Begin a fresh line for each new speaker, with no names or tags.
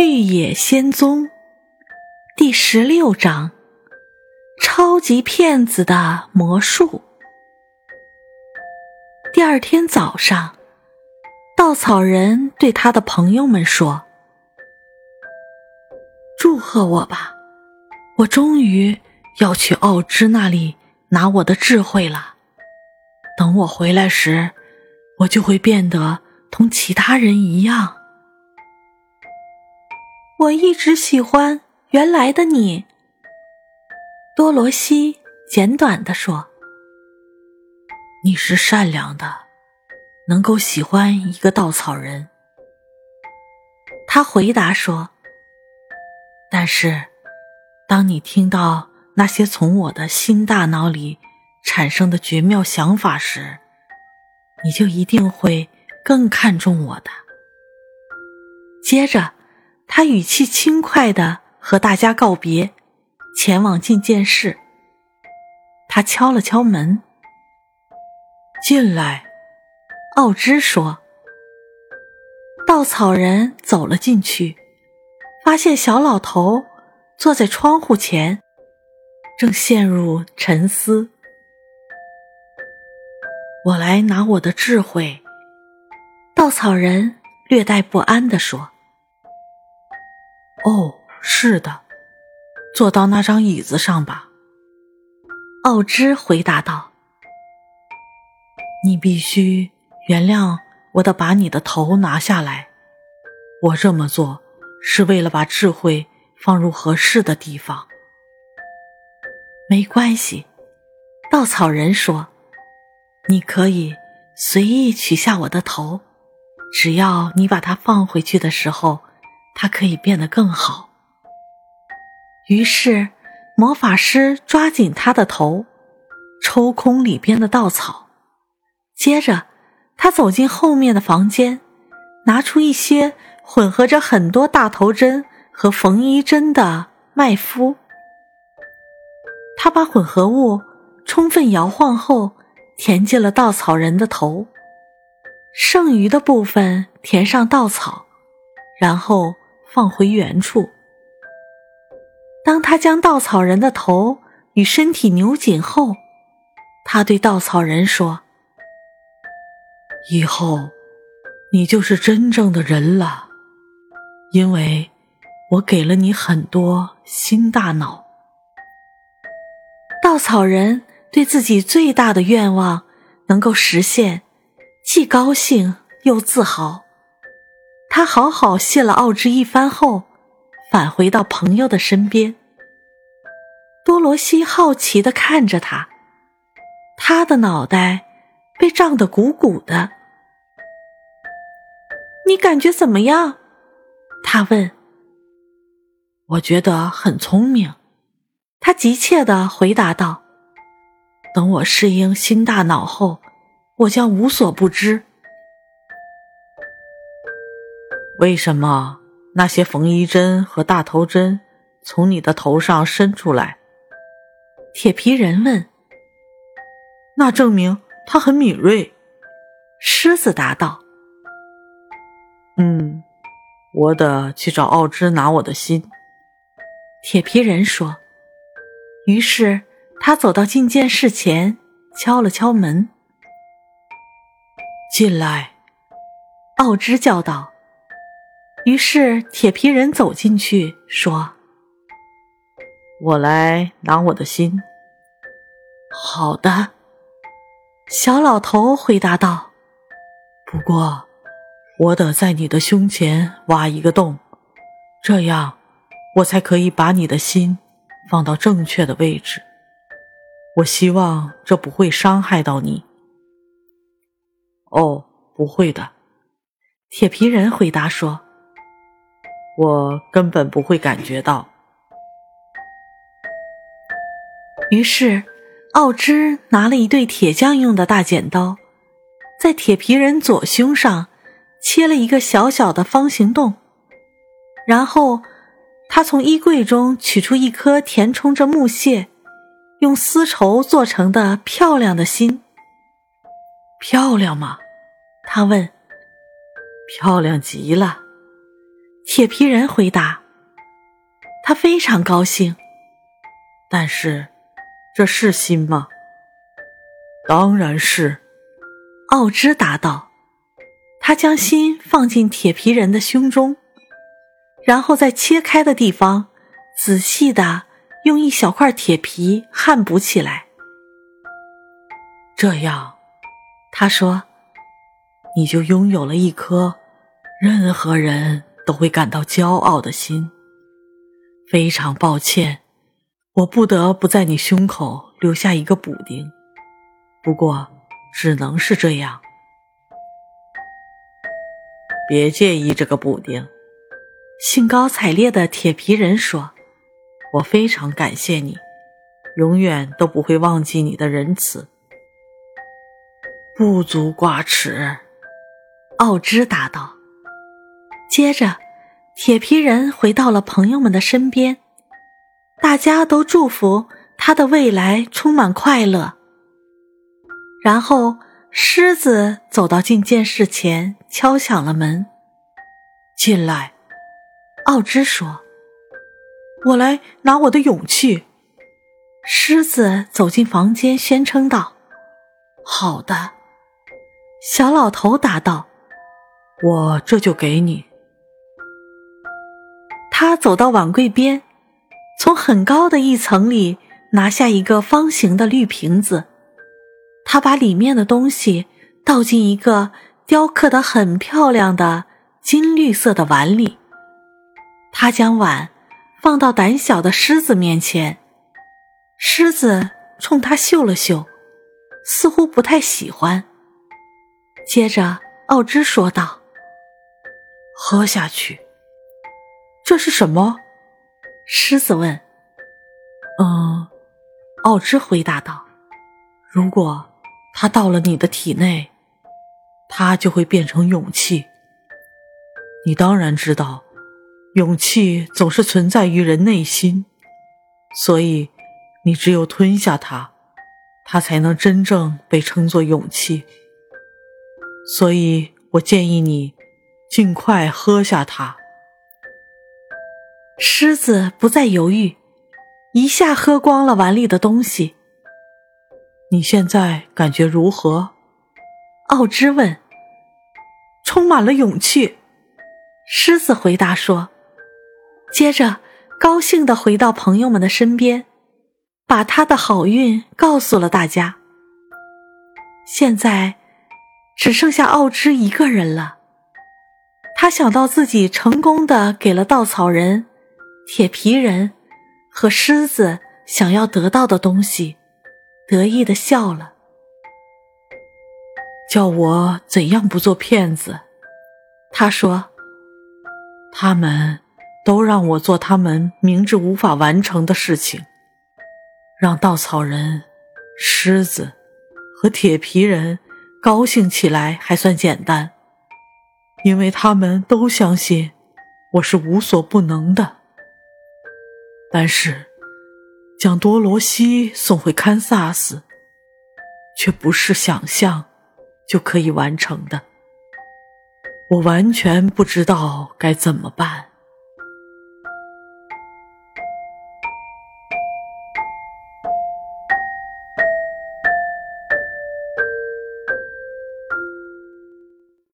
绿野仙踪第十六章：超级骗子的魔术。第二天早上，稻草人对他的朋友们说：“祝贺我吧，我终于要去奥芝那里拿我的智慧了。等我回来时，我就会变得同其他人一样。”我一直喜欢原来的你，多罗西简短的说：“你是善良的，能够喜欢一个稻草人。”他回答说：“但是，当你听到那些从我的新大脑里产生的绝妙想法时，你就一定会更看重我的。”接着。他语气轻快的和大家告别，前往觐见室。他敲了敲门，进来。奥芝说：“稻草人走了进去，发现小老头坐在窗户前，正陷入沉思。”我来拿我的智慧。稻草人略带不安地说。哦，是的，坐到那张椅子上吧。”奥芝回答道。“你必须原谅我的把你的头拿下来。我这么做是为了把智慧放入合适的地方。”没关系，稻草人说：“你可以随意取下我的头，只要你把它放回去的时候。”它可以变得更好。于是，魔法师抓紧他的头，抽空里边的稻草。接着，他走进后面的房间，拿出一些混合着很多大头针和缝衣针的麦麸。他把混合物充分摇晃后，填进了稻草人的头，剩余的部分填上稻草，然后。放回原处。当他将稻草人的头与身体扭紧后，他对稻草人说：“以后，你就是真正的人了，因为我给了你很多新大脑。”稻草人对自己最大的愿望能够实现，既高兴又自豪。他好好谢了奥芝一番后，返回到朋友的身边。多罗西好奇的看着他，他的脑袋被胀得鼓鼓的。你感觉怎么样？他问。我觉得很聪明，他急切的回答道。等我适应新大脑后，我将无所不知。为什么那些缝衣针和大头针从你的头上伸出来？铁皮人问。那证明他很敏锐。狮子答道。嗯，我得去找奥芝拿我的心。铁皮人说。于是他走到觐见室前，敲了敲门。进来，奥芝叫道。于是，铁皮人走进去说：“我来拿我的心。”好的，小老头回答道。不过，我得在你的胸前挖一个洞，这样我才可以把你的心放到正确的位置。我希望这不会伤害到你。哦，不会的，铁皮人回答说。我根本不会感觉到。于是，奥芝拿了一对铁匠用的大剪刀，在铁皮人左胸上切了一个小小的方形洞。然后，他从衣柜中取出一颗填充着木屑、用丝绸做成的漂亮的心。漂亮吗？他问。漂亮极了。铁皮人回答：“他非常高兴。”
但是，这是心吗？当然是。
奥芝答道：“他将心放进铁皮人的胸中，然后在切开的地方仔细的用一小块铁皮焊补起来。
这样，他说，你就拥有了一颗任何人都会感到骄傲的心。非常抱歉，我不得不在你胸口留下一个补丁。不过。”只能是这样，别介意这个补丁。
兴高采烈的铁皮人说：“
我非常感谢你，永远都不会忘记你的仁慈。”不足挂齿，
奥芝答道。接着，铁皮人回到了朋友们的身边，大家都祝福他的未来充满快乐。然后，狮子走到进监室前，敲响了门。
进来，
奥芝说：“
我来拿我的勇气。”
狮子走进房间，宣称道：“
好的。”
小老头答道：“
我这就给你。”
他走到碗柜边，从很高的一层里拿下一个方形的绿瓶子。他把里面的东西倒进一个雕刻的很漂亮的金绿色的碗里。他将碗放到胆小的狮子面前，狮子冲他嗅了嗅，似乎不太喜欢。接着，奥芝说道：“
喝下去。”这是什么？
狮子问。
“嗯。”奥芝回答道，“如果……”它到了你的体内，它就会变成勇气。你当然知道，勇气总是存在于人内心，所以你只有吞下它，它才能真正被称作勇气。所以我建议你尽快喝下它。
狮子不再犹豫，一下喝光了碗里的东西。
你现在感觉如何？
奥芝问。
充满了勇气，
狮子回答说。接着，高兴的回到朋友们的身边，把他的好运告诉了大家。现在，只剩下奥芝一个人了。他想到自己成功的给了稻草人、铁皮人和狮子想要得到的东西。得意的笑了，
叫我怎样不做骗子？
他说：“
他们都让我做他们明知无法完成的事情，让稻草人、狮子和铁皮人高兴起来还算简单，因为他们都相信我是无所不能的。但是……”将多罗西送回堪萨斯，却不是想象就可以完成的。我完全不知道该怎么办。